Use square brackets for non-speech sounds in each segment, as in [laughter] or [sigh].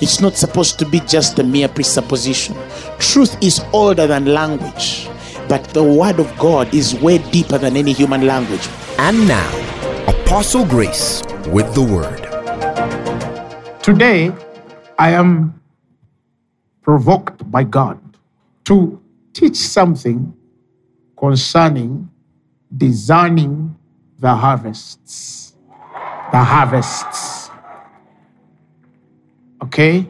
It's not supposed to be just a mere presupposition. Truth is older than language, but the word of God is way deeper than any human language. And now, Apostle Grace with the word. Today, I am provoked by God to teach something concerning discerning the harvests. The harvests. Okay?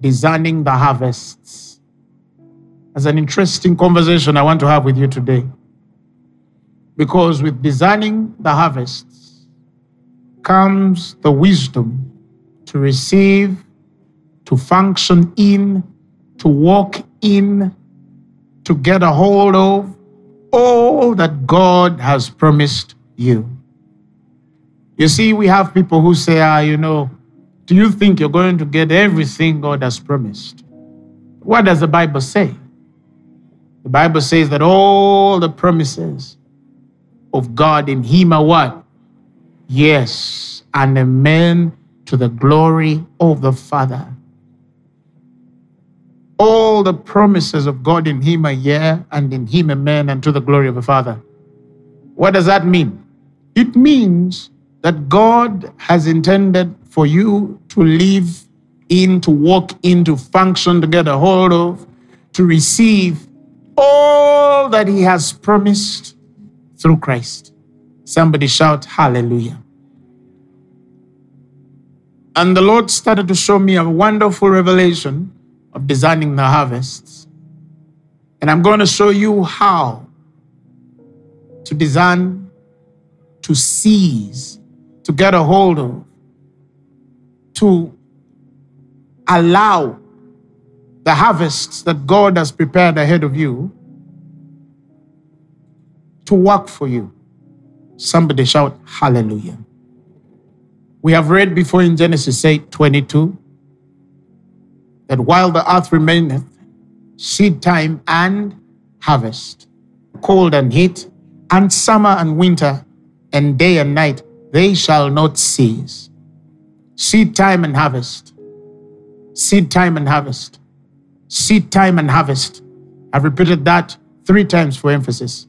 Discerning the harvests. That's an interesting conversation I want to have with you today. Because with discerning the harvests comes the wisdom to receive, to function in, to walk in, to get a hold of all that God has promised you. You see, we have people who say, ah, you know, do you think you're going to get everything God has promised? What does the Bible say? The Bible says that all the promises of God in Him are what? Yes, and amen to the glory of the Father. All the promises of God in Him are yeah, and in Him amen, and to the glory of the Father. What does that mean? It means that God has intended for you to live in, to walk in, to function, to get a hold of, to receive all that He has promised through Christ. Somebody shout hallelujah. And the Lord started to show me a wonderful revelation of designing the harvests. And I'm going to show you how to design, to seize, to get a hold of, to allow the harvests that God has prepared ahead of you to work for you. Somebody shout hallelujah. We have read before in Genesis 8 22 that while the earth remaineth, seed time and harvest, cold and heat, and summer and winter, and day and night, they shall not cease. Seed time and harvest. Seed time and harvest. Seed time and harvest. I've repeated that three times for emphasis.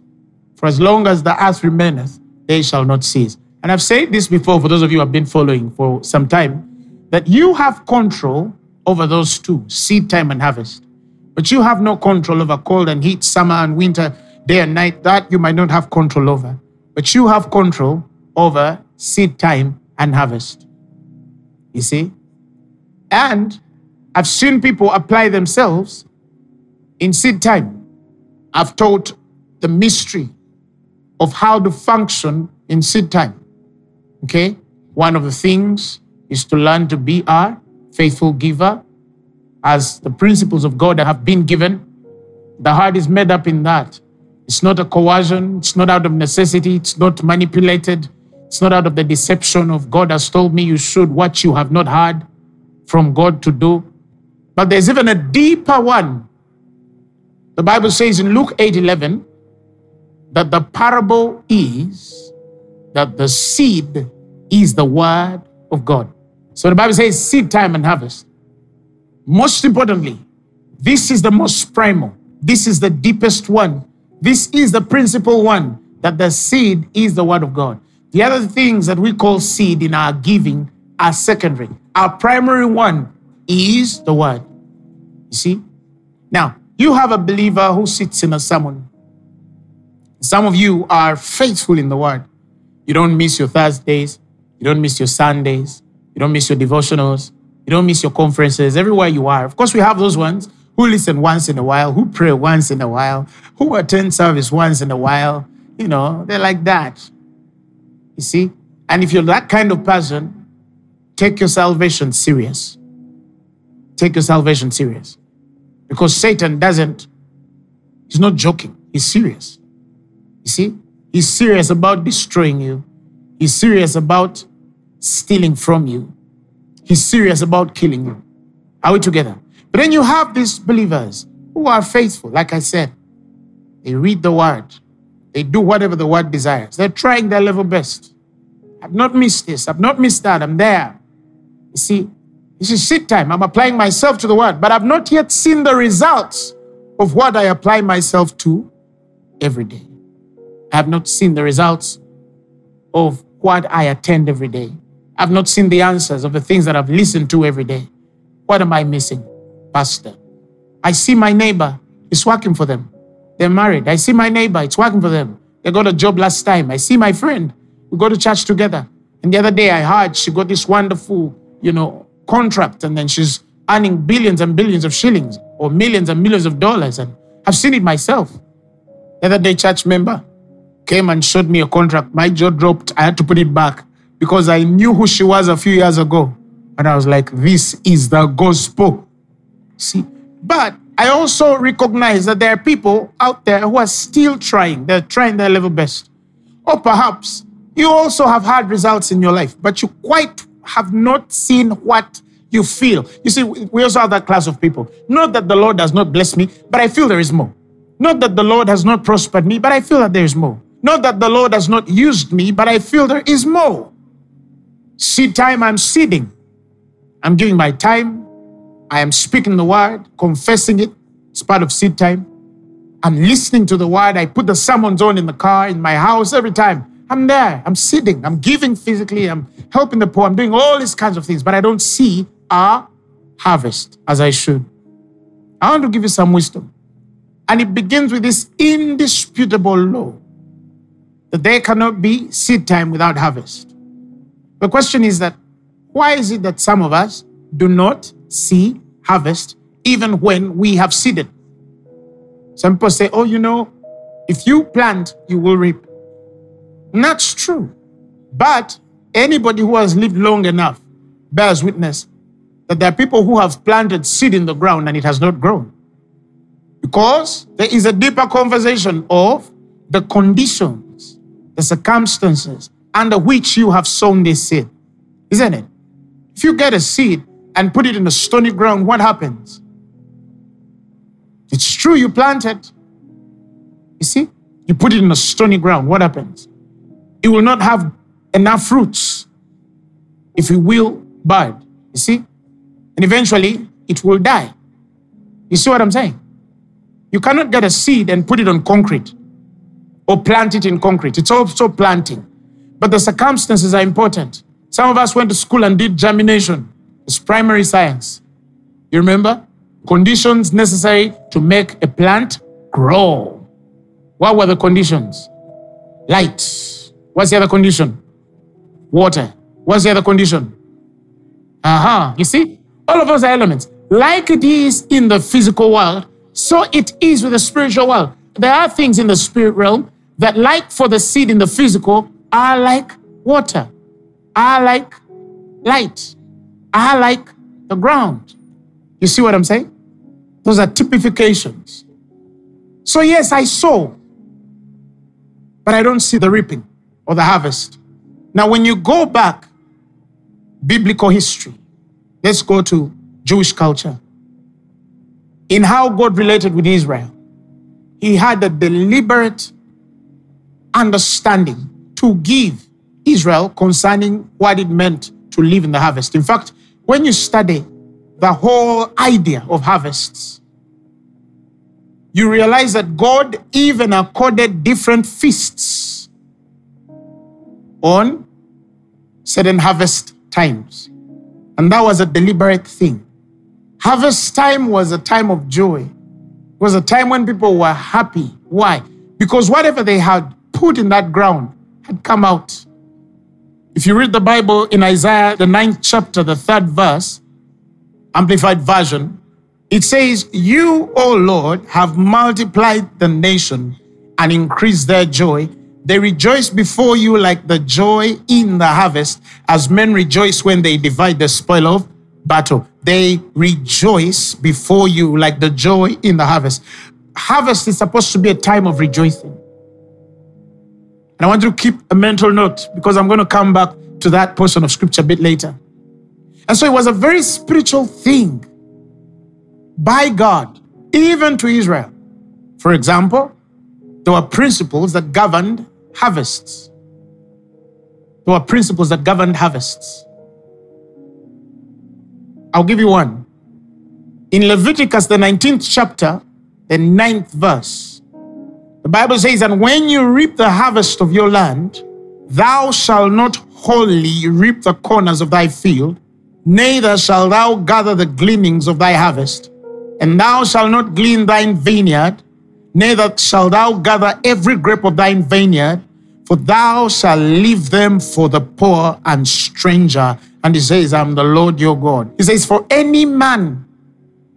For as long as the earth remaineth, they shall not cease. And I've said this before for those of you who have been following for some time that you have control over those two, seed time and harvest. But you have no control over cold and heat, summer and winter, day and night. That you might not have control over. But you have control over seed time and harvest. You see? And I've seen people apply themselves in seed time. I've taught the mystery of how to function in seed time. Okay? One of the things is to learn to be a faithful giver as the principles of God have been given. The heart is made up in that. It's not a coercion, it's not out of necessity, it's not manipulated, it's not out of the deception of God has told me you should what you have not heard from God to do. But there's even a deeper one. The Bible says in Luke 8 11 that the parable is that the seed is the word of God. So the Bible says seed time and harvest. Most importantly, this is the most primal. This is the deepest one. This is the principal one that the seed is the word of God. The other things that we call seed in our giving are secondary. Our primary one is the word. You see? Now, you have a believer who sits in a sermon. Some of you are faithful in the word. You don't miss your Thursdays. You don't miss your Sundays. You don't miss your devotionals. You don't miss your conferences everywhere you are. Of course, we have those ones who listen once in a while, who pray once in a while, who attend service once in a while. You know, they're like that. You see? And if you're that kind of person, take your salvation serious. Take your salvation serious. Because Satan doesn't, he's not joking, he's serious. You see? He's serious about destroying you, he's serious about stealing from you, he's serious about killing you. Are we together? But then you have these believers who are faithful, like I said. They read the word, they do whatever the word desires. They're trying their level best. I've not missed this, I've not missed that, I'm there. You see, this is seed time. I'm applying myself to the word, but I've not yet seen the results of what I apply myself to every day. I have not seen the results of what I attend every day. I've not seen the answers of the things that I've listened to every day. What am I missing, Pastor? I see my neighbor, it's working for them. They're married. I see my neighbor, it's working for them. They got a job last time. I see my friend, we go to church together. And the other day I heard she got this wonderful, you know, contract and then she's earning billions and billions of shillings or millions and millions of dollars. And I've seen it myself. The other day, church member came and showed me a contract. My jaw dropped. I had to put it back because I knew who she was a few years ago. And I was like, this is the gospel. See, but I also recognize that there are people out there who are still trying. They're trying their level best. Or perhaps you also have had results in your life, but you quite have not seen what you feel. You see, we also have that class of people. Not that the Lord does not bless me, but I feel there is more. Not that the Lord has not prospered me, but I feel that there is more. Not that the Lord has not used me, but I feel there is more. Seed time, I'm seeding. I'm giving my time. I am speaking the word, confessing it. It's part of seed time. I'm listening to the word. I put the sermons on in the car, in my house, every time. I'm there. I'm sitting. I'm giving physically. I'm helping the poor. I'm doing all these kinds of things, but I don't see a harvest as I should. I want to give you some wisdom. And it begins with this indisputable law that there cannot be seed time without harvest. The question is that why is it that some of us do not see harvest even when we have seeded? Some people say, oh, you know, if you plant, you will reap. And that's true. But anybody who has lived long enough bears witness that there are people who have planted seed in the ground and it has not grown. Because there is a deeper conversation of the conditions, the circumstances under which you have sown this seed. Isn't it? If you get a seed and put it in a stony ground, what happens? It's true you planted. You see? You put it in a stony ground, what happens? It will not have enough roots if it will bud. You see? And eventually it will die. You see what I'm saying? You cannot get a seed and put it on concrete or plant it in concrete. It's also planting. But the circumstances are important. Some of us went to school and did germination. It's primary science. You remember? Conditions necessary to make a plant grow. What were the conditions? Light. What's the other condition? Water. What's the other condition? Aha. Uh-huh. You see? All of those are elements. Like it is in the physical world, so it is with the spiritual world. There are things in the spirit realm that, like for the seed in the physical, are like water, are like light, are like the ground. You see what I'm saying? Those are typifications. So, yes, I sow, but I don't see the reaping or the harvest. Now, when you go back, biblical history, let's go to Jewish culture. In how God related with Israel, He had a deliberate understanding to give Israel concerning what it meant to live in the harvest. In fact, when you study the whole idea of harvests, you realize that God even accorded different feasts on certain harvest times. And that was a deliberate thing. Harvest time was a time of joy. It was a time when people were happy. Why? Because whatever they had put in that ground had come out. If you read the Bible in Isaiah, the ninth chapter, the third verse, Amplified Version, it says, You, O Lord, have multiplied the nation and increased their joy. They rejoice before you like the joy in the harvest, as men rejoice when they divide the spoil of battle. They rejoice before you like the joy in the harvest. Harvest is supposed to be a time of rejoicing. And I want you to keep a mental note because I'm going to come back to that portion of scripture a bit later. And so it was a very spiritual thing by God, even to Israel. For example, there were principles that governed harvests. There were principles that governed harvests. I'll give you one. In Leviticus, the 19th chapter, the 9th verse, the Bible says, And when you reap the harvest of your land, thou shalt not wholly reap the corners of thy field, neither shalt thou gather the gleanings of thy harvest. And thou shalt not glean thine vineyard, neither shalt thou gather every grape of thine vineyard, for thou shalt leave them for the poor and stranger. And he says, I'm the Lord your God. He says, For any man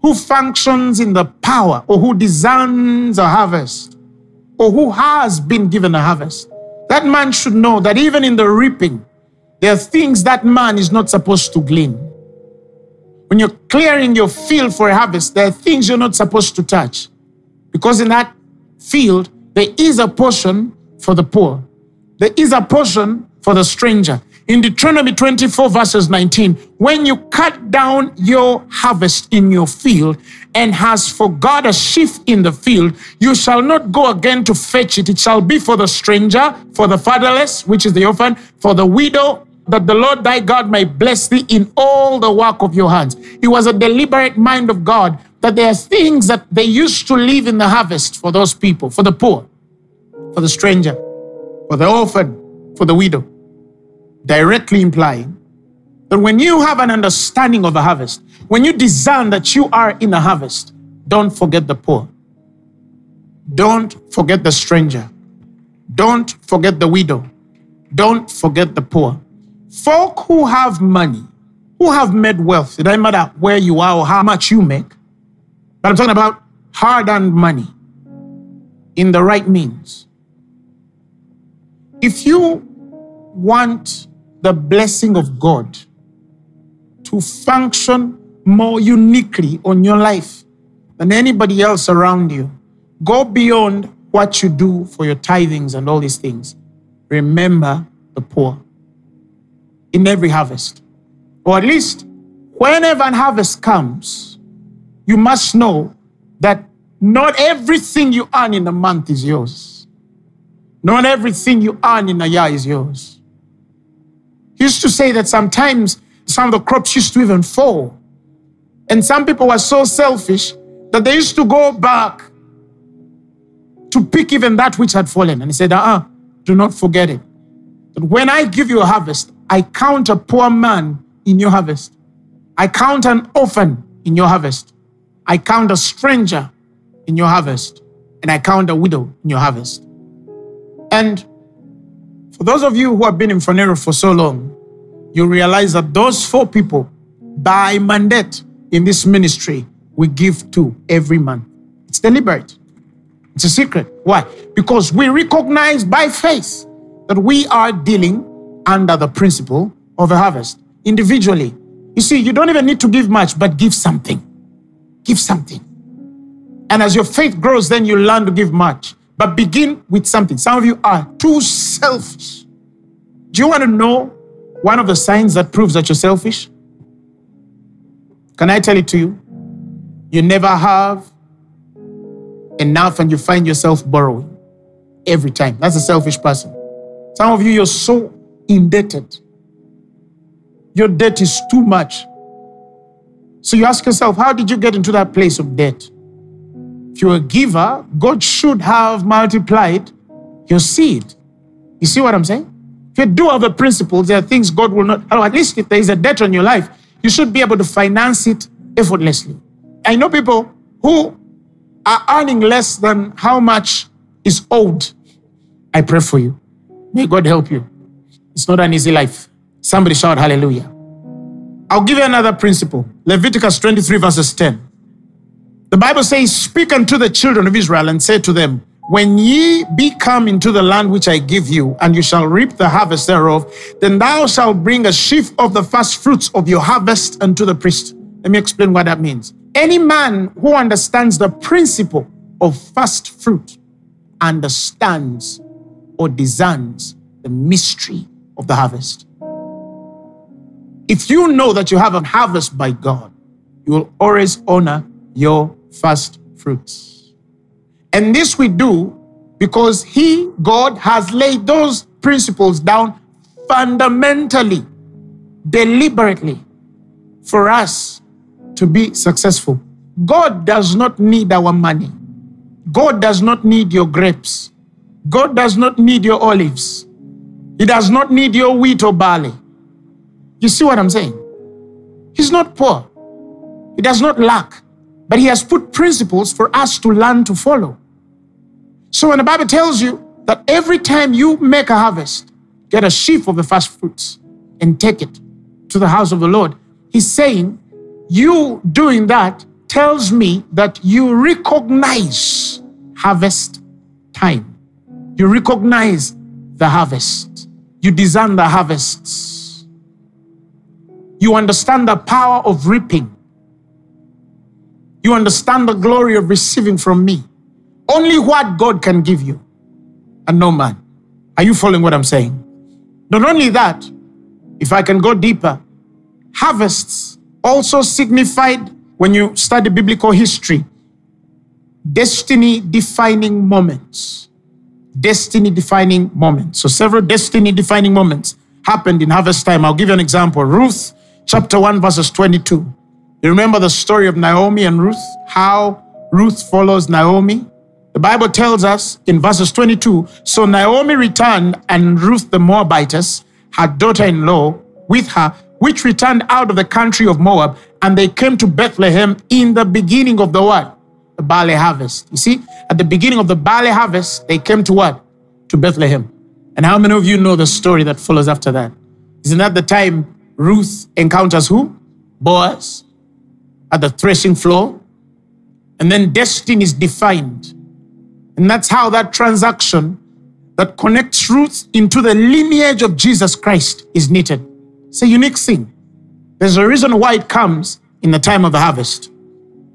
who functions in the power or who discerns a harvest or who has been given a harvest, that man should know that even in the reaping, there are things that man is not supposed to glean. When you're clearing your field for a harvest, there are things you're not supposed to touch. Because in that field, there is a portion for the poor, there is a portion for the stranger. In Deuteronomy 24, verses 19, when you cut down your harvest in your field and has forgot a sheaf in the field, you shall not go again to fetch it. It shall be for the stranger, for the fatherless, which is the orphan, for the widow, that the Lord thy God may bless thee in all the work of your hands. It was a deliberate mind of God that there are things that they used to leave in the harvest for those people, for the poor, for the stranger, for the orphan, for the widow. Directly implying that when you have an understanding of the harvest, when you discern that you are in a harvest, don't forget the poor. Don't forget the stranger. Don't forget the widow. Don't forget the poor. Folk who have money, who have made wealth, it doesn't matter where you are or how much you make, but I'm talking about hard earned money in the right means. If you want the blessing of God to function more uniquely on your life than anybody else around you, go beyond what you do for your tithings and all these things. Remember the poor in every harvest. Or at least whenever an harvest comes, you must know that not everything you earn in a month is yours. Not everything you earn in a year is yours. He used to say that sometimes some of the crops used to even fall. And some people were so selfish that they used to go back to pick even that which had fallen. And he said, uh uh do not forget it. That when I give you a harvest, I count a poor man in your harvest. I count an orphan in your harvest. I count a stranger in your harvest. And I count a widow in your harvest. And for those of you who have been in Phaneroo for so long, you realize that those four people, by mandate in this ministry, we give to every month. It's deliberate. It's a secret. Why? Because we recognize by faith that we are dealing under the principle of a harvest individually. You see, you don't even need to give much, but give something. Give something. And as your faith grows, then you learn to give much. But begin with something. Some of you are too selfish. Do you want to know one of the signs that proves that you're selfish? Can I tell it to you? You never have enough and you find yourself borrowing every time. That's a selfish person. Some of you, you're so indebted. Your debt is too much. So you ask yourself, how did you get into that place of debt? You're a giver, God should have multiplied your seed. You see what I'm saying? If you do the principles, there are things God will not, or at least if there is a debt on your life, you should be able to finance it effortlessly. I know people who are earning less than how much is owed. I pray for you. May God help you. It's not an easy life. Somebody shout hallelujah. I'll give you another principle. Leviticus 23, verses 10. The Bible says, Speak unto the children of Israel and say to them, When ye be come into the land which I give you, and you shall reap the harvest thereof, then thou shalt bring a sheaf of the first fruits of your harvest unto the priest. Let me explain what that means. Any man who understands the principle of first fruit understands or discerns the mystery of the harvest. If you know that you have a harvest by God, you will always honor your first fruits. And this we do because He, God, has laid those principles down fundamentally, deliberately for us to be successful. God does not need our money. God does not need your grapes. God does not need your olives. He does not need your wheat or barley. You see what I'm saying? He's not poor. He does not lack. But he has put principles for us to learn to follow. So when the Bible tells you that every time you make a harvest, get a sheaf of the first fruits and take it to the house of the Lord, he's saying, you doing that tells me that you recognize harvest time. You recognize the harvest. You discern the harvests. You understand the power of reaping. You understand the glory of receiving from me. Only what God can give you, and no man. Are you following what I'm saying? Not only that, if I can go deeper, harvests also signified, when you study biblical history, destiny defining moments. Destiny defining moments. So, several destiny defining moments happened in harvest time. I'll give you an example. Ruth chapter 1, verses 22. You remember the story of Naomi and Ruth? How Ruth follows Naomi? The Bible tells us in verses 22 So Naomi returned, and Ruth the Moabitess, her daughter in law, with her, which returned out of the country of Moab, and they came to Bethlehem in the beginning of the what? The barley harvest. You see, at the beginning of the barley harvest, they came to what? To Bethlehem. And how many of you know the story that follows after that? Isn't that the time Ruth encounters who? Boaz at the threshing floor. And then destiny is defined. And that's how that transaction that connects Ruth into the lineage of Jesus Christ is knitted. It's a unique thing. There's a reason why it comes in the time of the harvest.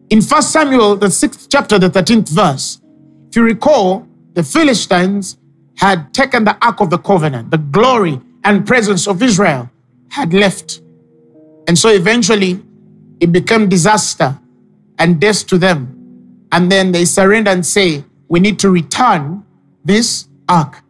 In 1 Samuel, the sixth chapter, the 13th verse, if you recall, the Philistines had taken the Ark of the Covenant, the glory and presence of Israel had left. And so eventually it became disaster and death to them. And then they surrender and say, We need to return this ark.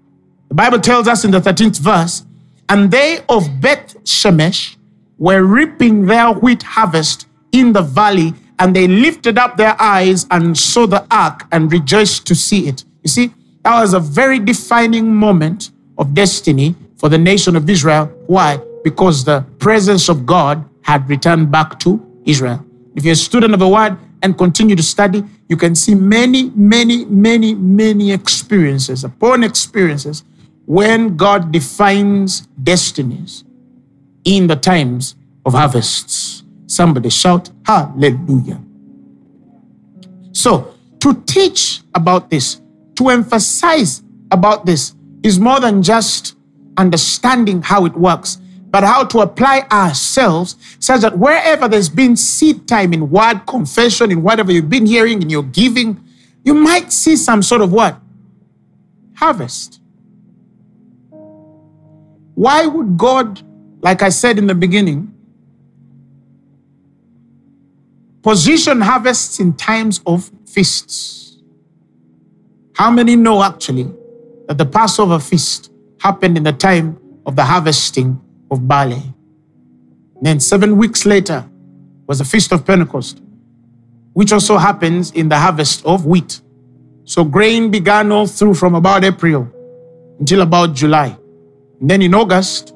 The Bible tells us in the 13th verse, and they of Beth Shemesh were reaping their wheat harvest in the valley, and they lifted up their eyes and saw the ark and rejoiced to see it. You see, that was a very defining moment of destiny for the nation of Israel. Why? Because the presence of God had returned back to Israel. If you're a student of the word and continue to study, you can see many, many, many, many experiences upon experiences when God defines destinies in the times of harvests. Somebody shout, Hallelujah. So, to teach about this, to emphasize about this, is more than just understanding how it works, but how to apply ourselves such that wherever there's been seed time in word confession, in whatever you've been hearing, in your giving, you might see some sort of what? Harvest. Why would God, like I said in the beginning, position harvests in times of feasts? How many know actually that the Passover feast happened in the time of the harvesting of barley? Then seven weeks later was the Feast of Pentecost, which also happens in the harvest of wheat. So grain began all through from about April until about July. And then in August,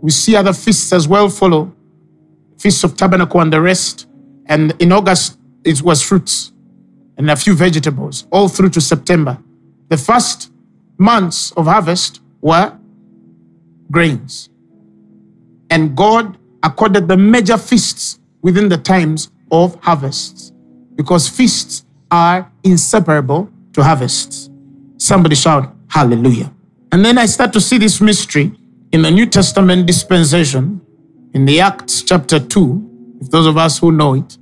we see other feasts as well follow Feast of Tabernacle and the rest. And in August, it was fruits and a few vegetables, all through to September. The first months of harvest were grains. And God accorded the major feasts within the times of harvests because feasts are inseparable to harvests. Somebody shout, Hallelujah. And then I start to see this mystery in the New Testament dispensation, in the Acts chapter 2, if those of us who know it,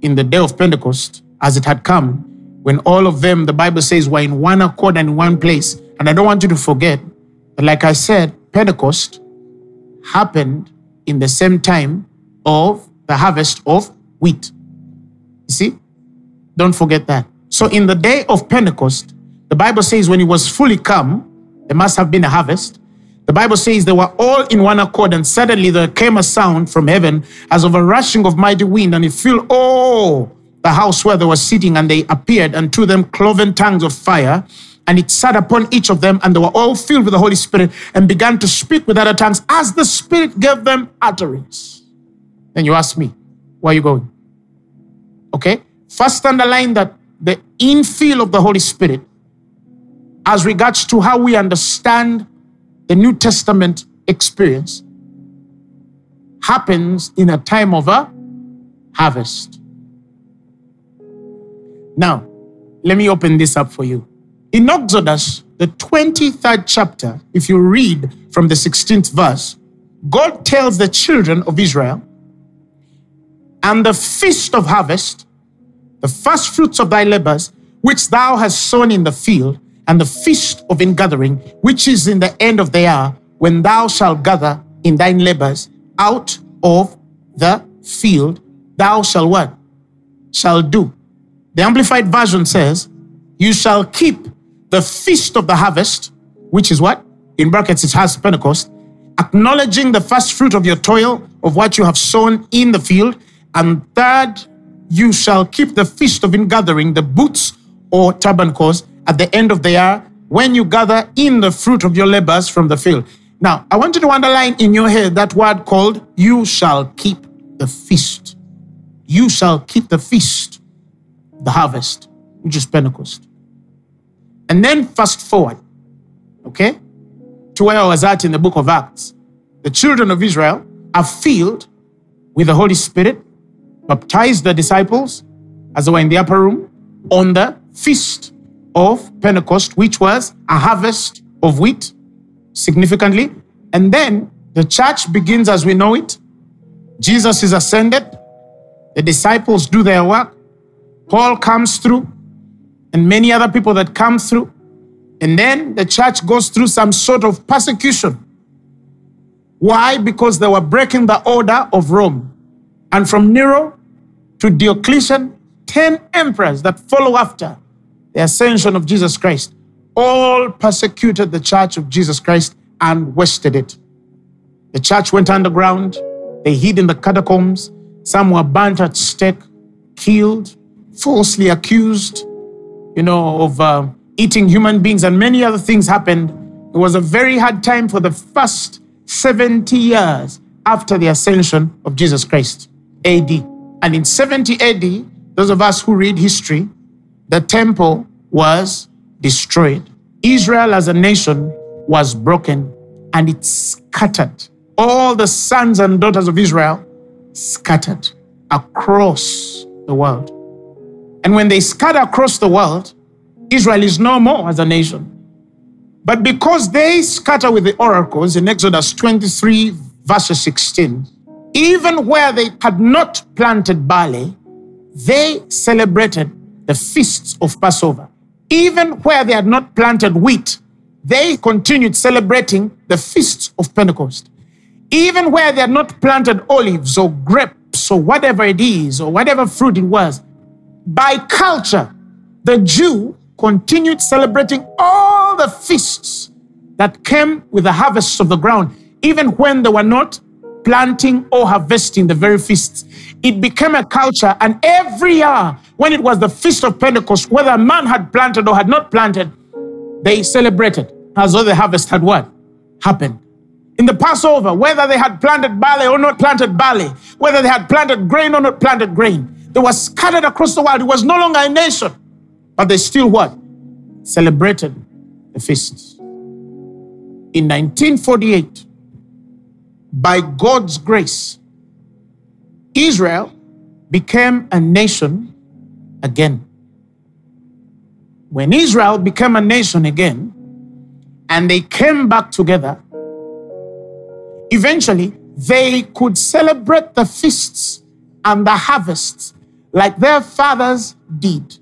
in the day of Pentecost, as it had come, when all of them, the Bible says, were in one accord and in one place. And I don't want you to forget that, like I said, Pentecost happened in the same time of the harvest of wheat. You see? Don't forget that. So, in the day of Pentecost, the Bible says when it was fully come, there must have been a harvest. The Bible says they were all in one accord, and suddenly there came a sound from heaven as of a rushing of mighty wind, and it filled all the house where they were sitting, and they appeared unto them cloven tongues of fire, and it sat upon each of them, and they were all filled with the Holy Spirit, and began to speak with other tongues as the Spirit gave them utterance. Then you ask me, where are you going? Okay? First, underline that the infill of the Holy Spirit, as regards to how we understand the New Testament experience, happens in a time of a harvest. Now, let me open this up for you. In Exodus, the 23rd chapter, if you read from the 16th verse, God tells the children of Israel, and the feast of harvest, the first fruits of thy labors, which thou hast sown in the field, and the feast of ingathering, which is in the end of the year, when thou shalt gather in thine labors out of the field, thou shalt what? Shall do. The Amplified Version says, You shall keep the feast of the harvest, which is what? In brackets, it has Pentecost, acknowledging the first fruit of your toil of what you have sown in the field. And third, you shall keep the feast of ingathering, the Booths or tabernacles at the end of the year when you gather in the fruit of your labors from the field. Now, I want you to underline in your head that word called, you shall keep the feast. You shall keep the feast, the harvest, which is Pentecost. And then fast forward, okay, to where I was at in the book of Acts. The children of Israel are filled with the Holy Spirit, baptized the disciples as they were in the upper room on the feast of Pentecost, which was a harvest of wheat, significantly. And then the church begins as we know it. Jesus is ascended. The disciples do their work. Paul comes through and many other people that come through. And then the church goes through some sort of persecution. Why? Because they were breaking the order of Rome. And from Nero to Diocletian, 10 emperors that follow after the ascension of Jesus Christ all persecuted the church of Jesus Christ and wasted it. The church went underground, they hid in the catacombs, some were burnt at stake, killed, falsely accused, you know, of uh, eating human beings, and many other things happened. It was a very hard time for the first 70 years after the ascension of Jesus Christ, AD. And in 70 AD, those of us who read history, the temple was destroyed. Israel as a nation was broken and it scattered. All the sons and daughters of Israel scattered across the world. And when they scatter across the world, Israel is no more as a nation. But because they scatter with the oracles in Exodus 23, verses 16, even where they had not planted barley, they celebrated the feasts of Passover. Even where they had not planted wheat, they continued celebrating the feasts of Pentecost. Even where they had not planted olives or grapes or whatever it is, or whatever fruit it was, by culture, the Jew continued celebrating all the feasts that came with the harvests of the ground, even when they were not planting or harvesting the very feasts. It became a culture, and every year, when it was the feast of Pentecost, whether a man had planted or had not planted, they celebrated as though the harvest had what? Happened. In the Passover, whether they had planted barley or not planted barley, whether they had planted grain or not planted grain, they were scattered across the world. It was no longer a nation, but they still what? Celebrated the feasts. In 1948, by God's grace, Israel became a nation again. when Israel became a nation again and they came back together, eventually they could celebrate the feasts and the harvests like their fathers did.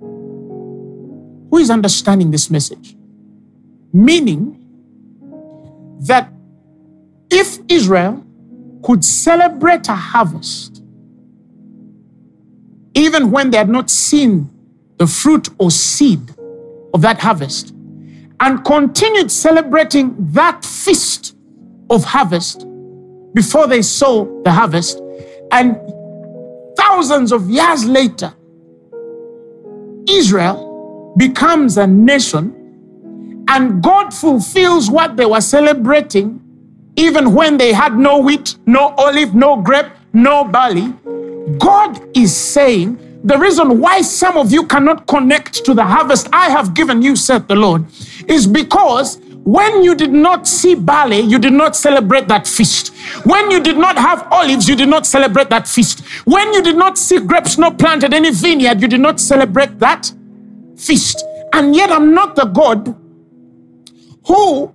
Who is understanding this message? Meaning that if Israel could celebrate a harvest, even when they had not seen the fruit or seed of that harvest, and continued celebrating that feast of harvest before they saw the harvest, and thousands of years later, Israel becomes a nation and God fulfills what they were celebrating even when they had no wheat, no olive, no grape, no barley. God is saying, the reason why some of you cannot connect to the harvest I have given you, said the Lord, is because when you did not see barley, you did not celebrate that feast. When you did not have olives, you did not celebrate that feast. When you did not see grapes not planted any vineyard, you did not celebrate that feast. And yet, I'm not the God who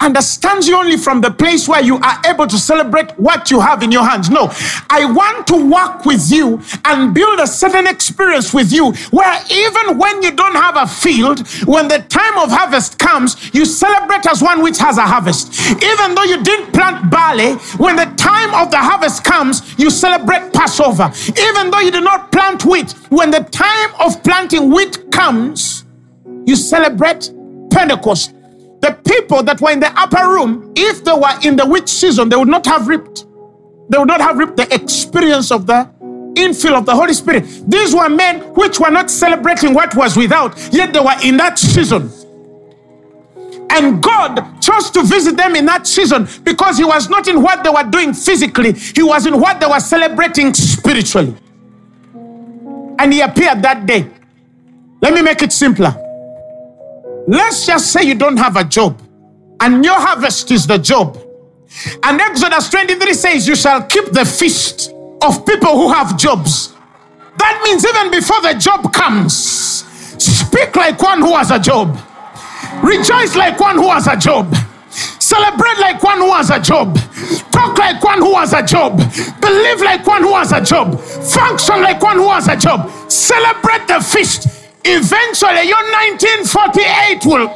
understands you only from the place where you are able to celebrate what you have in your hands. No, I want to work with you and build a certain experience with you where even when you don't have a field, when the time of harvest comes, you celebrate as one which has a harvest. Even though you didn't plant barley, when the time of the harvest comes, you celebrate Passover. Even though you did not plant wheat, when the time of planting wheat comes, you celebrate Pentecost. The people that were in the upper room, if they were in the witch season, they would not have reaped. They would not have reaped the experience of the infill of the Holy Spirit. These were men which were not celebrating what was without, yet they were in that season. And God chose to visit them in that season because He was not in what they were doing physically, He was in what they were celebrating spiritually. And He appeared that day. Let me make it simpler. Let's just say you don't have a job and your harvest is the job. And Exodus 23 says, You shall keep the feast of people who have jobs. That means even before the job comes, speak like one who has a job, rejoice like one who has a job. Celebrate like one who has a job. Talk like one who has a job. Believe like one who has a job. Function like one who has a job. Celebrate the feast Eventually, your 1948 will.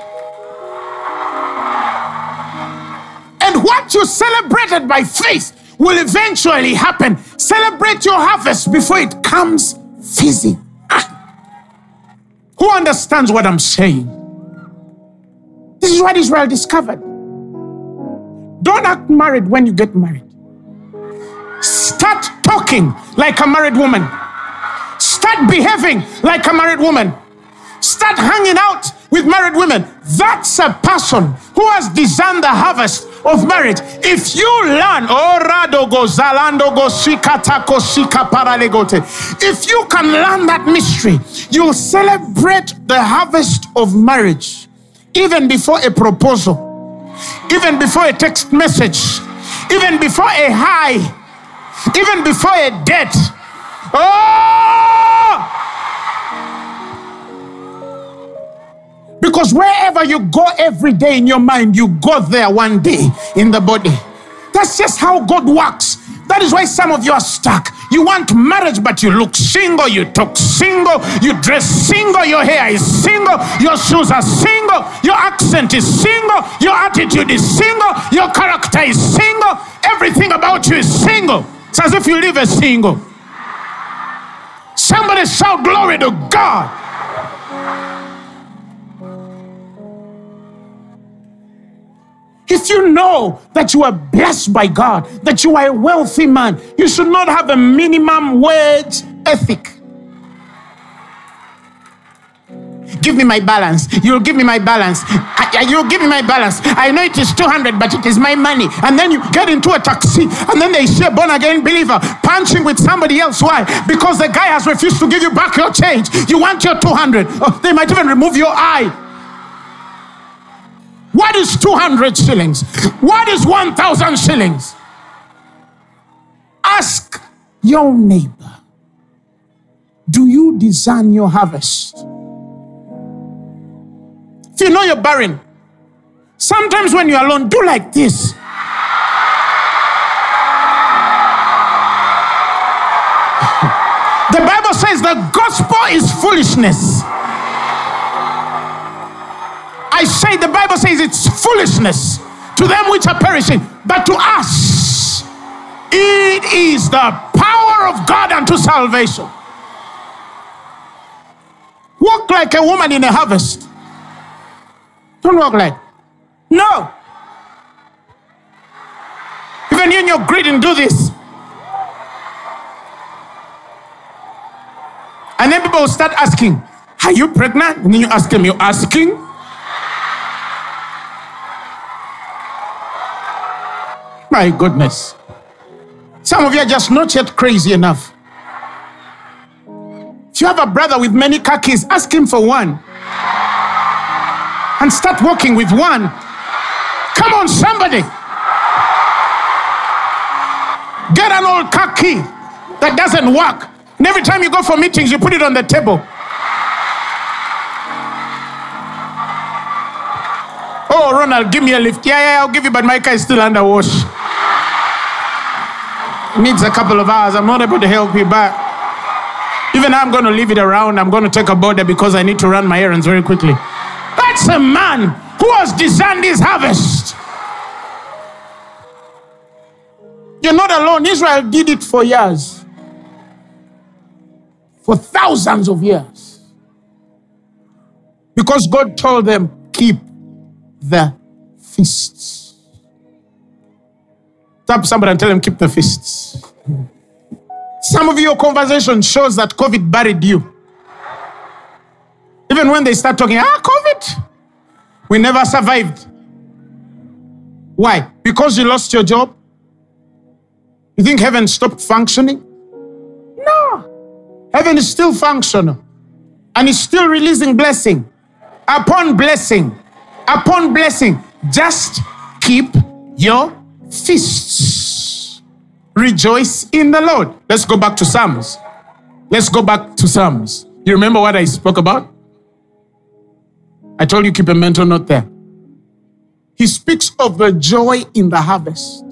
And what you celebrated by faith will eventually happen. Celebrate your harvest before it comes fizzy. Ah. Who understands what I'm saying? This is what Israel discovered. Don't act married when you get married. Start talking like a married woman. Start behaving like a married woman. Start hanging out with married women. That's a person who has designed the harvest of marriage. If you learn, if you can learn that mystery, you'll celebrate the harvest of marriage even before a proposal, even before a text message, even before a hi, even before a date. Oh! Because wherever you go every day in your mind, you go there one day in the body. That's just how God works. That is why some of you are stuck. You want marriage, but you look single, you talk single, you dress single, your hair is single, your shoes are single, your accent is single, your attitude is single, your character is single, everything about you is single. It's as if you live a single. Somebody shout glory to God. If you know that you are blessed by God, that you are a wealthy man, you should not have a minimum wage ethic. Give me my balance. You'll give me my balance. I, you'll give me my balance. I know it is 200, but it is my money. And then you get into a taxi, and then they say, born again believer, punching with somebody else. Why? Because the guy has refused to give you back your change. You want your 200. Oh, they might even remove your eye. What is 200 shillings? What is 1,000 shillings? Ask your neighbor Do you design your harvest? If you know you're barren, sometimes when you're alone, do like this. [laughs] The Bible says the gospel is foolishness. I say the Bible says it's foolishness to them which are perishing, but to us it is the power of God unto salvation. Walk like a woman in a harvest. Don't walk like. No. Even you in your greeting, do this. And then people will start asking, Are you pregnant? And then you ask them, You're asking? My goodness. Some of you are just not yet crazy enough. If you have a brother with many keys, ask him for one. And start walking with one. Come on, somebody. Get an old key that doesn't work. And every time you go for meetings, you put it on the table. Oh, Ronald, give me a lift. Yeah, yeah, I'll give you, but my car is still under wash. Needs a couple of hours. I'm not able to help you back. Even I'm going to leave it around. I'm going to take a border because I need to run my errands very quickly. That's a man who has designed his harvest. You're not alone. Israel did it for years, for thousands of years. Because God told them, keep the feasts. Tap somebody and tell them, keep the feasts. Some of your conversation shows that COVID buried you. Even when they start talking, ah, COVID, we never survived. Why? Because you lost your job? You think heaven stopped functioning? No. Heaven is still functional and is still releasing blessing upon blessing upon blessing. Just keep your feasts. Rejoice in the Lord. Let's go back to Psalms. Let's go back to Psalms. You remember what I spoke about? I told you keep a mental note there. He speaks of the joy in the harvest,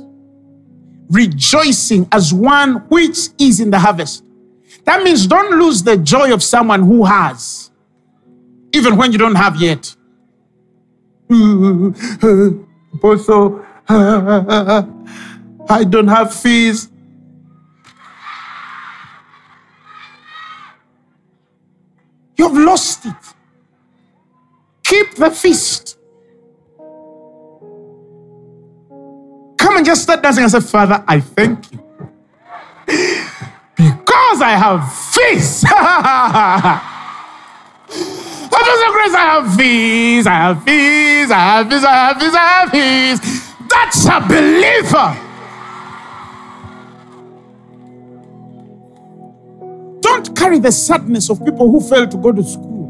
rejoicing as one which is in the harvest. That means don't lose the joy of someone who has, even when you don't have yet. [laughs] Apostle, [laughs] I don't have fees. You've lost it. Keep the feast. Come and just start dancing and say, Father, I thank you. Because I have feast. [laughs] Apostle Grace, I have fees, I have fees, I have fees, I have fees, I have fees. That's a believer. Don't carry the sadness of people who fail to go to school.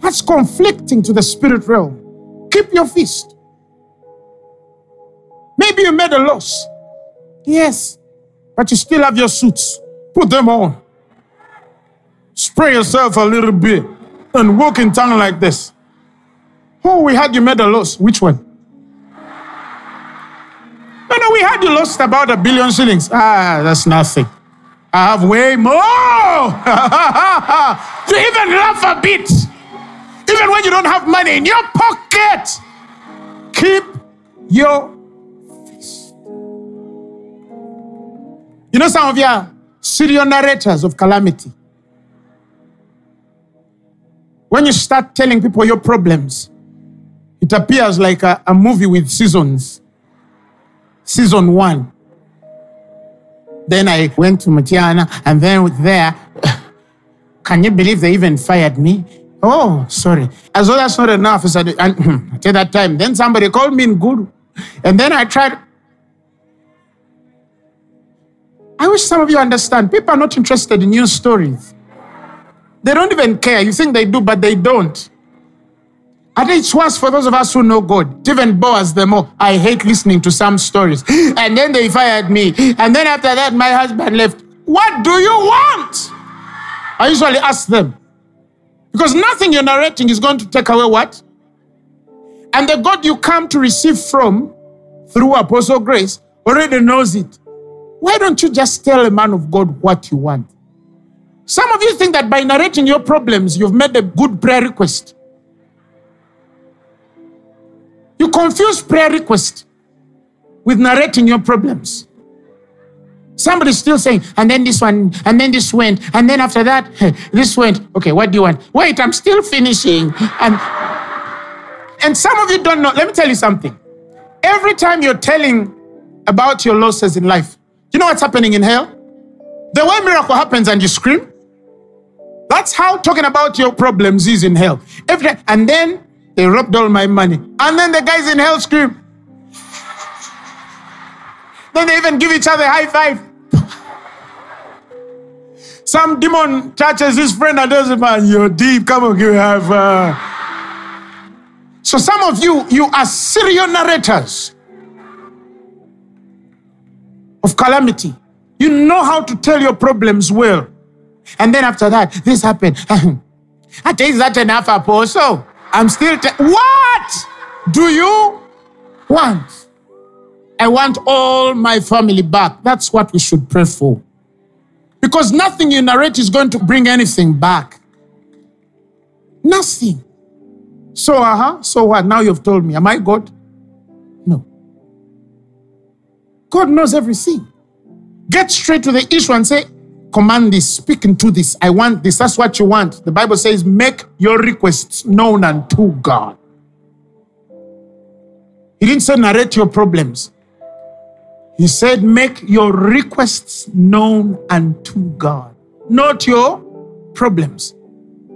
That's conflicting to the spirit realm. Keep your feast. Maybe you made a loss. Yes. But you still have your suits. Put them on. Spray yourself a little bit and walk in tongue like this. Oh, we had you made a loss. Which one? No, no, we had you lost about a billion shillings. Ah, that's nothing. I have way more. [laughs] to even laugh a bit. Even when you don't have money in your pocket. Keep your feast. You know, some of you are serial narrators of calamity. When you start telling people your problems, it appears like a, a movie with seasons. Season one. Then I went to Matiana, and then there, [coughs] can you believe they even fired me? Oh, sorry. As though that's not enough. I said, uh, and hmm, at that time, then somebody called me in Guru. And then I tried. I wish some of you understand. People are not interested in news stories. They don't even care. You think they do, but they don't. Think it's worse for those of us who know God. Even bores the more. I hate listening to some stories. [gasps] And then they fired me. And then after that, my husband left. What do you want? I usually ask them. Because nothing you're narrating is going to take away what? And the God you come to receive from through Apostle Grace already knows it. Why don't you just tell a man of God what you want? Some of you think that by narrating your problems, you've made a good prayer request. You confuse prayer request with narrating your problems. Somebody's still saying, and then this one, and then this went, and then after that, [laughs] this went. Okay, what do you want? Wait, I'm still finishing. And and some of you don't know. Let me tell you something. Every time you're telling about your losses in life, you know what's happening in hell? The way miracle happens and you scream. That's how talking about your problems is in hell. Every and then they robbed all my money. And then the guys in hell scream. Then they even give each other high five. Some demon touches his friend and does man, you're deep. Come on, give me a high five. So some of you, you are serial narrators of calamity. You know how to tell your problems well. And then after that, this happened. [laughs] I think that enough, apostle. I'm still. Te- what do you want? I want all my family back. That's what we should pray for. Because nothing you narrate is going to bring anything back. Nothing. So, uh huh. So what? Now you've told me. Am I God? No. God knows everything. Get straight to the issue and say, Command this, speak into this. I want this. That's what you want. The Bible says, Make your requests known unto God. He didn't say narrate your problems. He said, Make your requests known unto God, not your problems.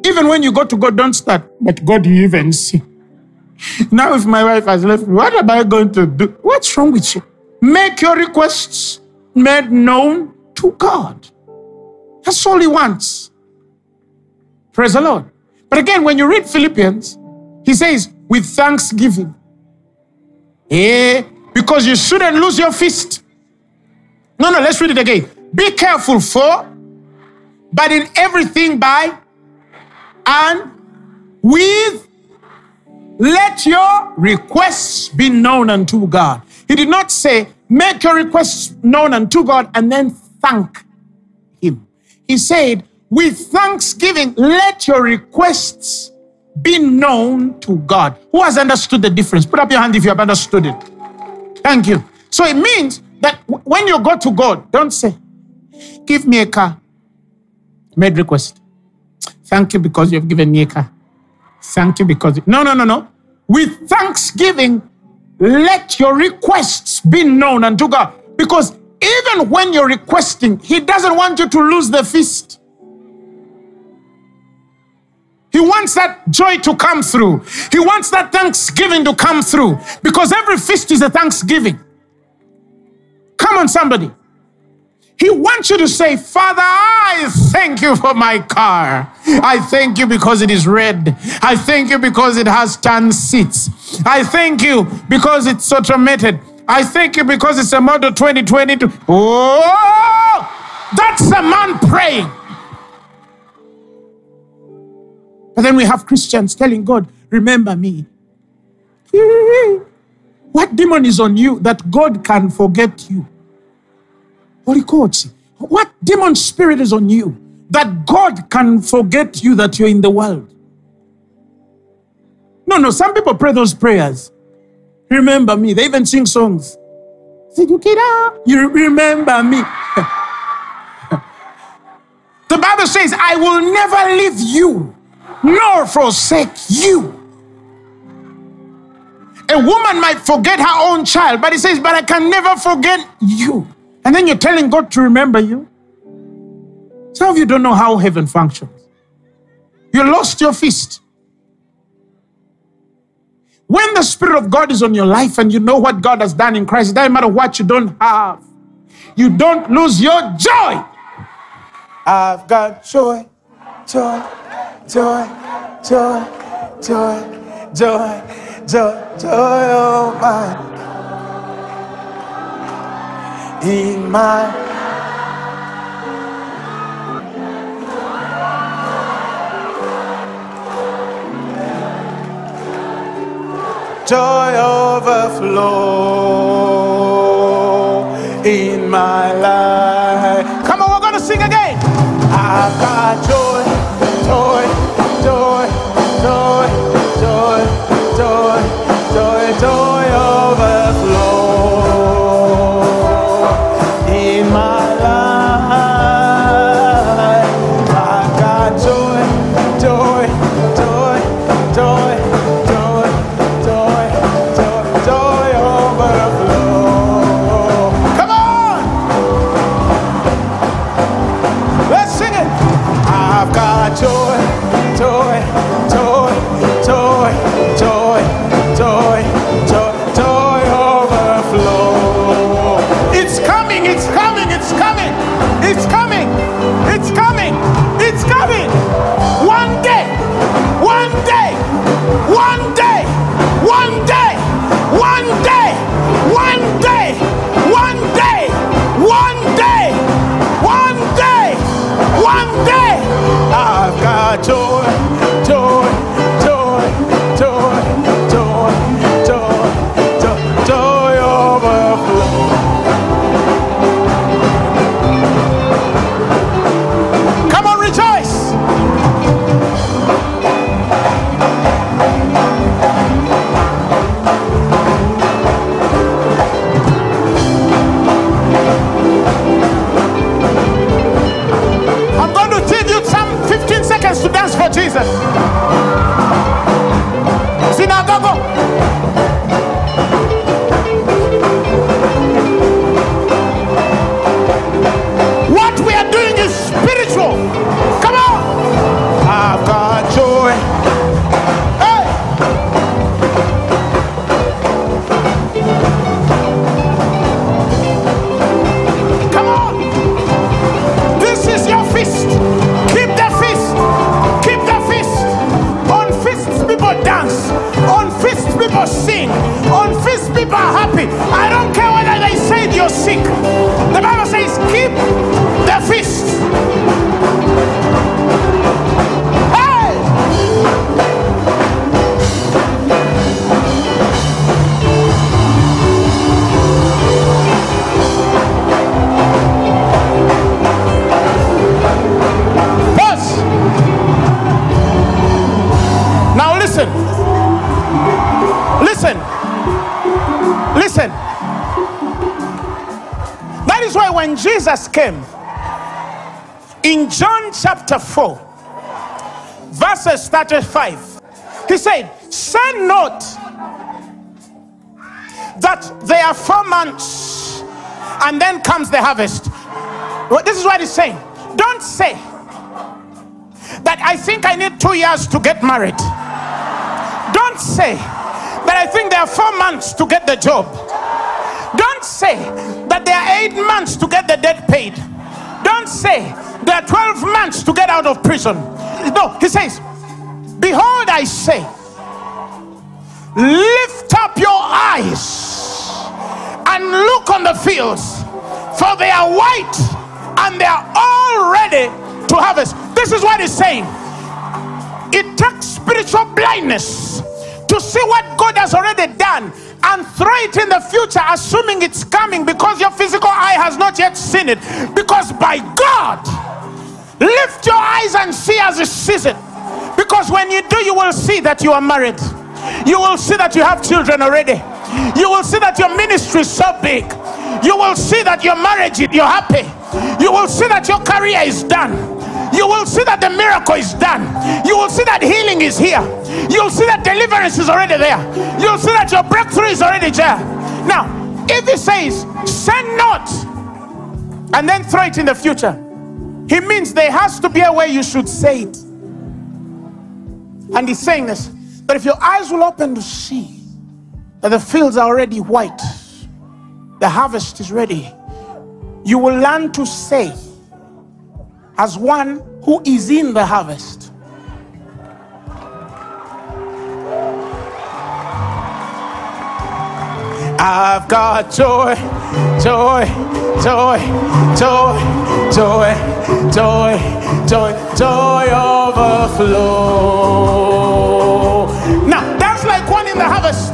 Even when you go to God, don't start, but God, you even see. [laughs] Now, if my wife has left me, what am I going to do? What's wrong with you? Make your requests made known to God. That's all He wants. Praise the Lord. But again, when you read Philippians, He says, with thanksgiving. Eh? Because you shouldn't lose your fist. No, no, let's read it again. Be careful for, but in everything by and with, let your requests be known unto God. He did not say, make your requests known unto God and then thank. He said, with thanksgiving, let your requests be known to God. Who has understood the difference? Put up your hand if you have understood it. Thank you. So it means that when you go to God, don't say, Give me a car. Made request. Thank you because you've given me a car. Thank you because. No, no, no, no. With thanksgiving, let your requests be known unto God. Because even when you're requesting, He doesn't want you to lose the feast. He wants that joy to come through. He wants that thanksgiving to come through because every feast is a thanksgiving. Come on, somebody. He wants you to say, Father, I thank you for my car. I thank you because it is red. I thank you because it has tan seats. I thank you because it's automated. I thank you because it's a model 2022. Oh, that's a man praying. But then we have Christians telling God, remember me. [laughs] What demon is on you that God can forget you? Holy Ghost, what demon spirit is on you that God can forget you that you're in the world? No, no, some people pray those prayers. Remember me. They even sing songs. You remember me. [laughs] the Bible says, I will never leave you nor forsake you. A woman might forget her own child, but he says, But I can never forget you. And then you're telling God to remember you. Some of you don't know how heaven functions. You lost your feast. When the Spirit of God is on your life and you know what God has done in Christ, it doesn't matter what you don't have, you don't lose your joy. I've got joy, joy, joy, joy, joy, joy, joy, joy, oh my. In my joy overflow in my life. Come on, we're gonna sing again. I've got joy, joy, joy, joy, chapter 4, verses 35, he said, Say not that there are four months and then comes the harvest. Well, This is what he's saying. Don't say that I think I need two years to get married. Don't say that I think there are four months to get the job. Don't say that there are eight months to get the debt paid. Don't say out of prison. No, he says, Behold, I say, lift up your eyes and look on the fields, for they are white and they are all ready to harvest. This is what he's saying. It takes spiritual blindness to see what God has already done and throw it in the future, assuming it's coming because your physical eye has not yet seen it. Because by God, lift your eyes and see as a sees it. Because when you do, you will see that you are married. You will see that you have children already. You will see that your ministry is so big. You will see that your marriage, you're happy. You will see that your career is done. You will see that the miracle is done. You will see that healing is here. You'll see that deliverance is already there. You'll see that your breakthrough is already there. Now, if he says, send not, and then throw it in the future, he means there has to be a way you should say it. And he's saying this that if your eyes will open to see that the fields are already white, the harvest is ready, you will learn to say, as one who is in the harvest. I've got joy, joy, joy, joy, joy, joy, joy, joy overflow. Now, that's like one in the harvest.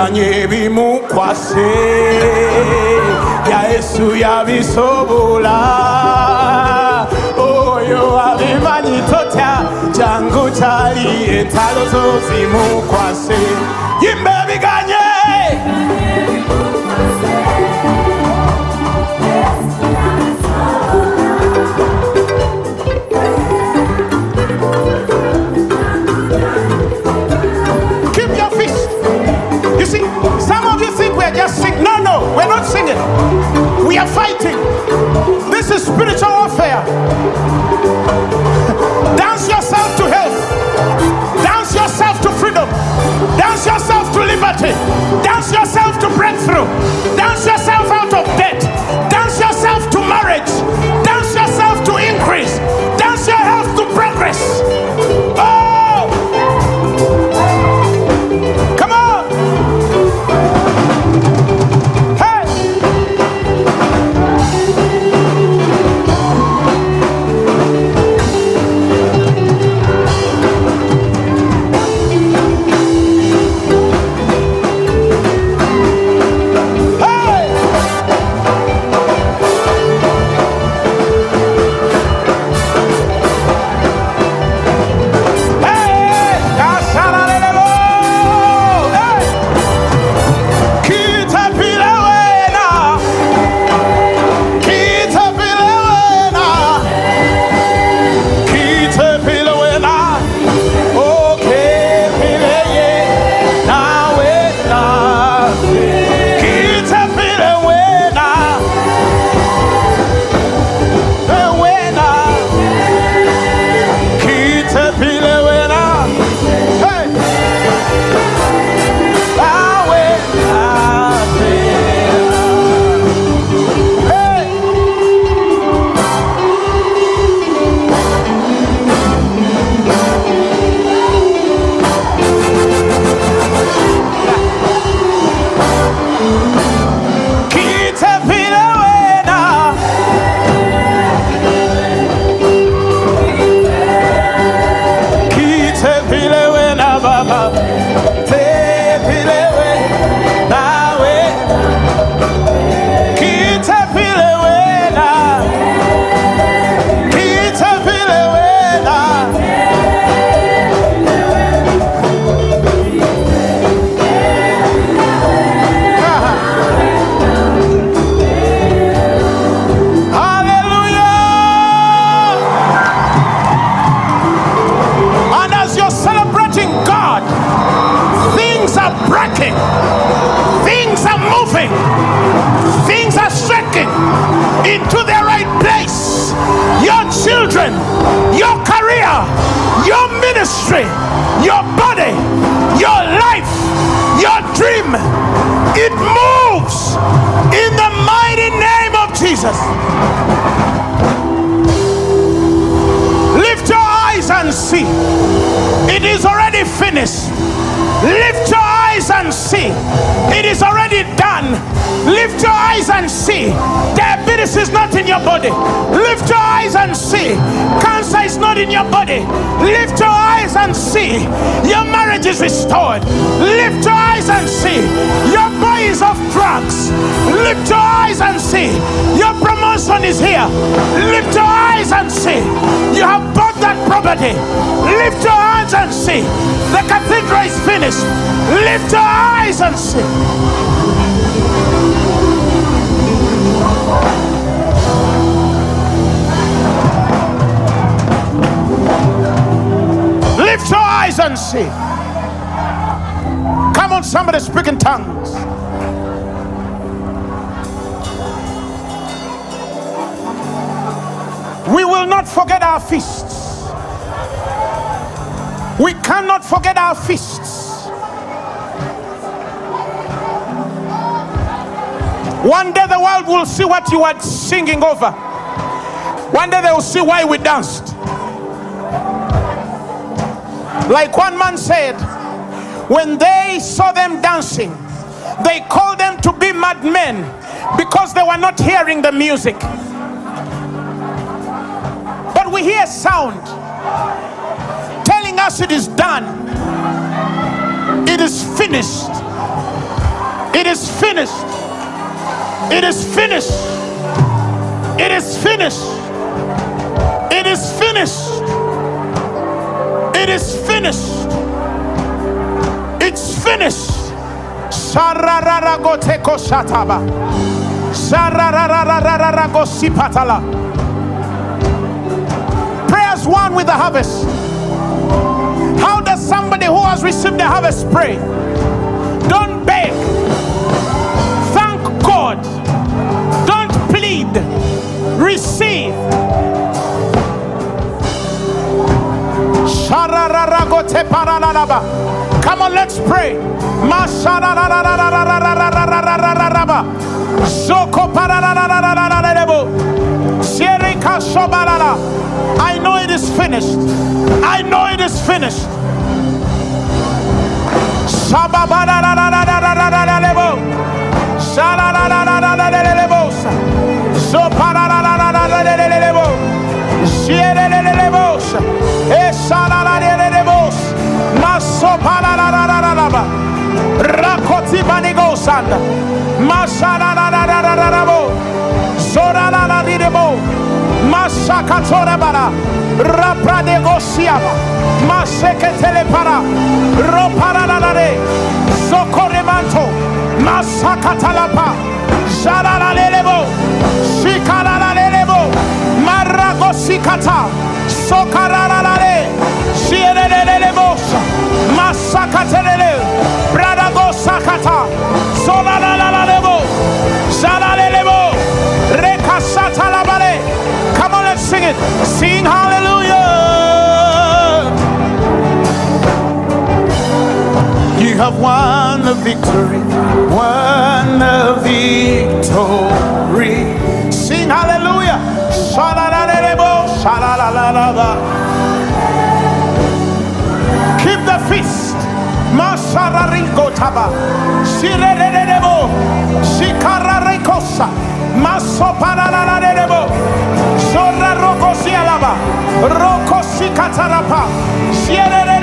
kanye bimukwase. Ya yesu yabisobola. Oyo abimanyi totya jangu cyari entalo zo yimbe fighting. We are fighting. This is spiritual warfare. Dance yourself to health. Dance yourself to freedom. Dance yourself to liberty. Dance yourself to breakthrough. Dance yourself Come on, somebody speak in tongues. We will not forget our feasts. We cannot forget our feasts. One day the world will see what you are singing over. One day they will see why we danced. Like one man said, when they saw them dancing, they called them to be madmen because they were not hearing the music. But we hear sound telling us it is done, it is finished, it is finished, it is finished, it is finished, it is finished. It is finished. It's finished. Sharararagoteko shataba. Shararararararago sipatala. Prayers one with the harvest. How does somebody who has received the harvest pray? Don't beg. Thank God. Don't plead. Receive. Paralalaba. Come on, let's pray. I know it is finished. I know it is finished. Stand. Masharararararabo. Zorarararirebo. Masakatorabara. Rapradegosiaba. Maseketelepara. Roparararare. Sokoremanto. Masakatalapa. Zarararelebo. Shikarararelebo. Maragosikata. Sokarararare. Sierelelebos. Masakatelele. Bradago sakata sola la la la levo. Come on, let's sing it. Sing hallelujah. You have won the victory, won the victory. Sing hallelujah. Sala la le. Keep the feast. Masara Rakataba, Shirerebo, Shikararekosa, Masopananebo, Sora Rokosi Alaba, Rokosi Katarapa, Shirere.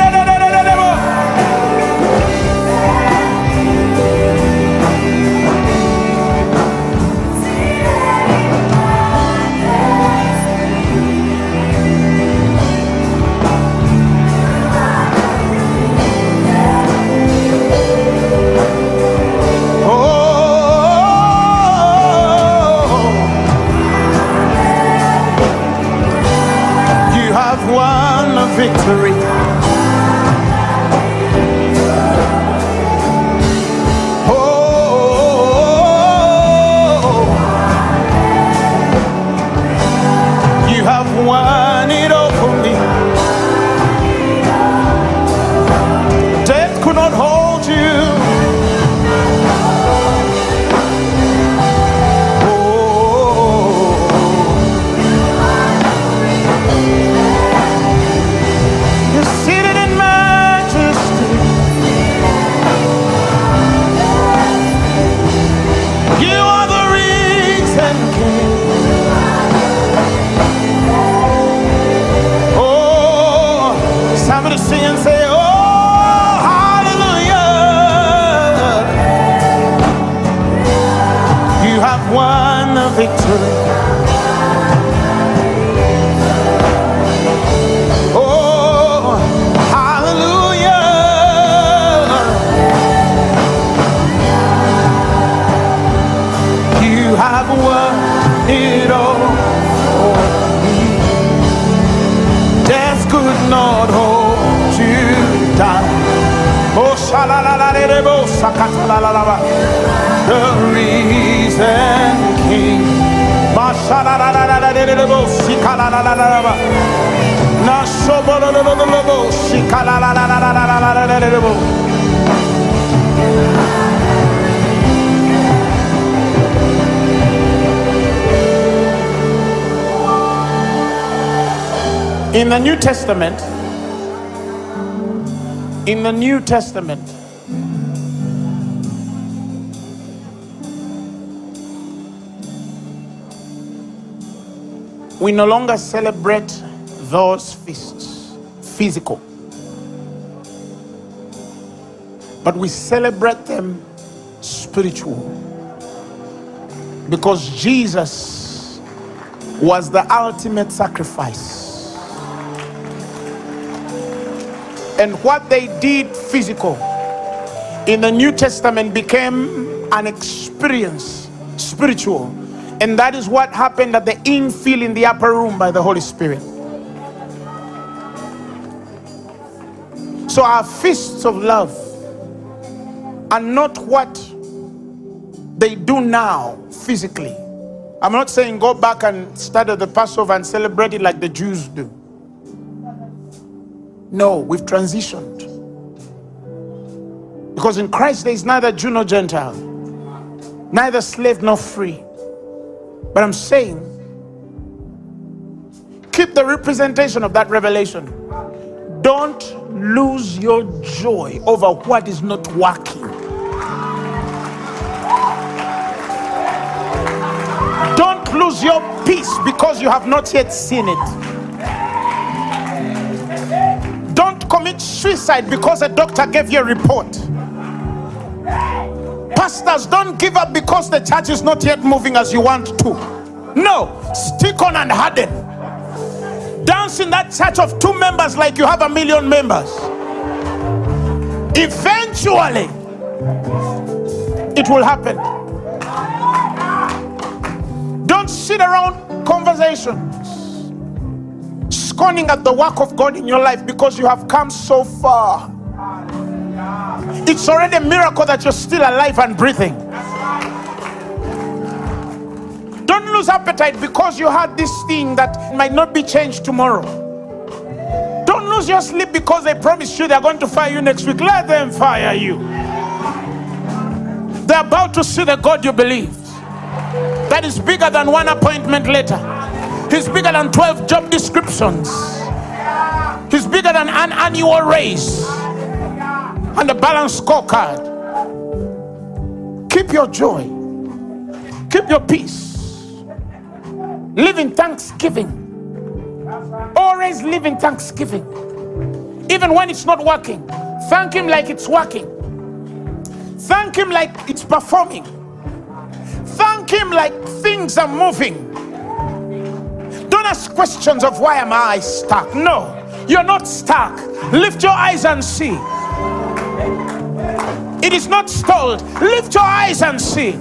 victory. New Testament, in the New Testament, we no longer celebrate those feasts, physical, but we celebrate them spiritual. Because Jesus was the ultimate sacrifice. And what they did physical in the New Testament became an experience spiritual. And that is what happened at the infill in the upper room by the Holy Spirit. So our feasts of love are not what they do now physically. I'm not saying go back and study the Passover and celebrate it like the Jews do. No, we've transitioned. Because in Christ there is neither Jew nor Gentile, neither slave nor free. But I'm saying, keep the representation of that revelation. Don't lose your joy over what is not working. Don't lose your peace because you have not yet seen it. Commit suicide because a doctor gave you a report. Pastors, don't give up because the church is not yet moving as you want to. No, stick on and harden. Dance in that church of two members like you have a million members. Eventually, it will happen. Don't sit around conversations scorning at the work of God in your life because you have come so far. It's already a miracle that you're still alive and breathing. Don't lose appetite because you had this thing that might not be changed tomorrow. Don't lose your sleep because they promised you they're going to fire you next week. Let them fire you. They're about to see the God you believe that is bigger than one appointment letter. He's bigger than 12 job descriptions. He's bigger than an annual raise and a balanced scorecard. Keep your joy, keep your peace. Live in thanksgiving. Always live in thanksgiving. Even when it's not working, thank Him like it's working. Thank Him like it's performing. Thank Him like things are moving. Ask questions of why am I stuck. No, you're not stuck. Lift your eyes and see. It is not stalled. Lift your eyes and see.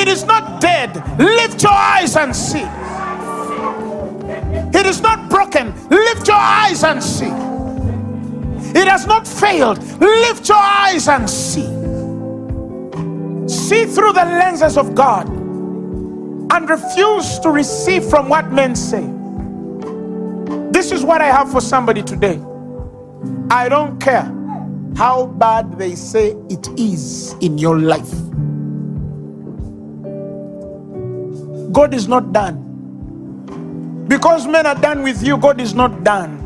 It is not dead. Lift your eyes and see. It is not broken. Lift your eyes and see. It has not failed. Lift your eyes and see. See through the lenses of God and refuse to receive from what men say. This is what I have for somebody today. I don't care how bad they say it is in your life. God is not done. Because men are done with you, God is not done.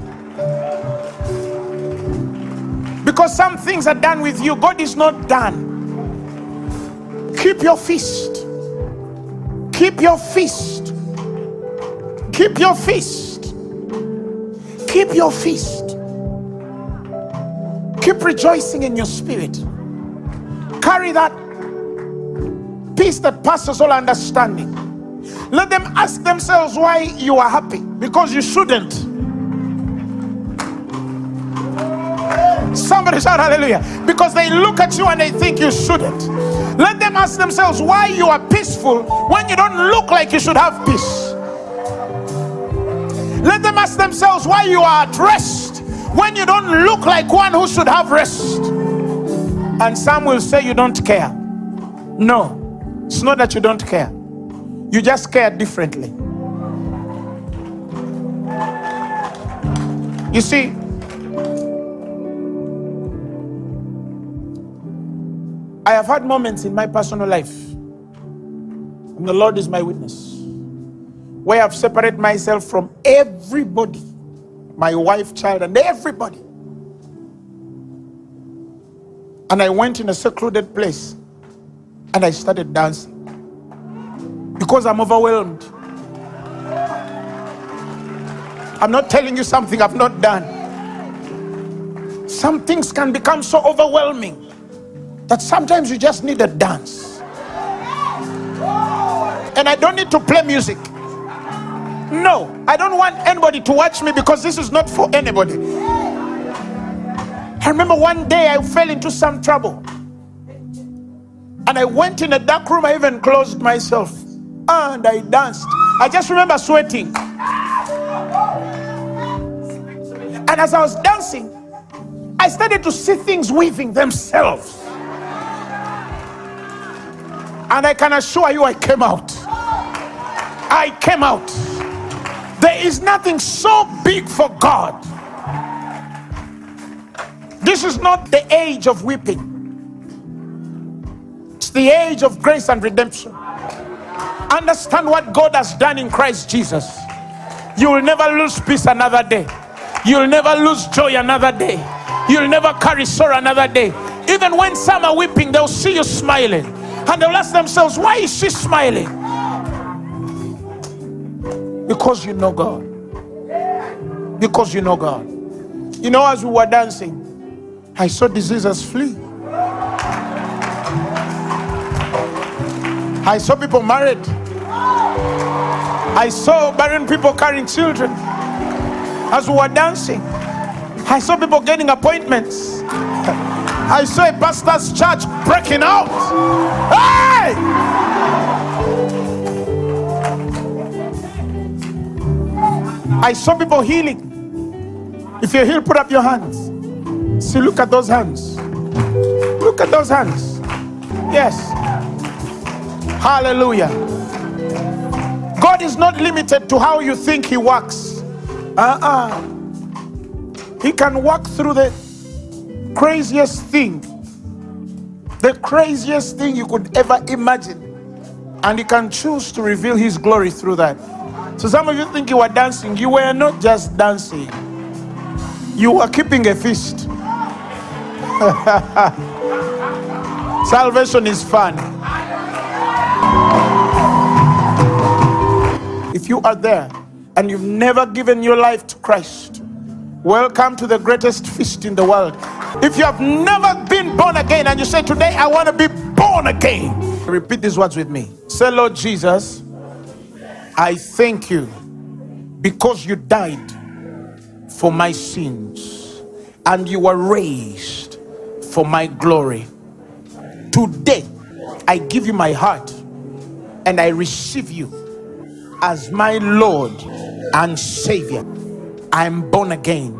Because some things are done with you, God is not done. Keep your feast. Keep your feast. Keep your feast. Keep your feast. Keep rejoicing in your spirit. Carry that peace that passes all understanding. Let them ask themselves why you are happy because you shouldn't. Somebody shout hallelujah. Because they look at you and they think you shouldn't. Let them ask themselves why you are peaceful when you don't look like you should have peace. Let them ask themselves why you are at rest when you don't look like one who should have rest. And some will say you don't care. No, it's not that you don't care, you just care differently. You see, I have had moments in my personal life, and the Lord is my witness, where I've separated myself from everybody my wife, child, and everybody. And I went in a secluded place and I started dancing because I'm overwhelmed. I'm not telling you something I've not done. Some things can become so overwhelming that sometimes you just need a dance. And I don't need to play music. No, I don't want anybody to watch me because this is not for anybody. I remember one day I fell into some trouble. And I went in a dark room, I even closed myself. And I danced. I just remember sweating. And as I was dancing, I started to see things weaving themselves. And I can assure you, I came out. I came out. There is nothing so big for God. This is not the age of weeping, it's the age of grace and redemption. Understand what God has done in Christ Jesus. You will never lose peace another day. You'll never lose joy another day. You'll never carry sorrow another day. Even when some are weeping, they'll see you smiling. And they'll ask themselves, why is she smiling? Because you know God. Because you know God. You know, as we were dancing, I saw diseases flee. I saw people married. I saw barren people carrying children. As we were dancing, I saw people getting appointments. [laughs] I saw a pastor's church breaking out. Hey! I saw people healing. If you're healed, put up your hands. See, look at those hands. Look at those hands. Yes. Hallelujah. God is not limited to how you think He works. Uh uh He can walk through the craziest thing, the craziest thing you could ever imagine, and He can choose to reveal His glory through that. So some of you think you were dancing. You were not just dancing. You were keeping a feast. [laughs] Salvation is fun. If you are there and you've never given your life to Christ, welcome to the greatest feast in the world. If you have never been born again and you say, Today I want to be born again, repeat these words with me. Say, Lord Jesus, I thank you because you died for my sins and you were raised for my glory. Today, I give you my heart and I receive you as my Lord and Savior. I'm born again.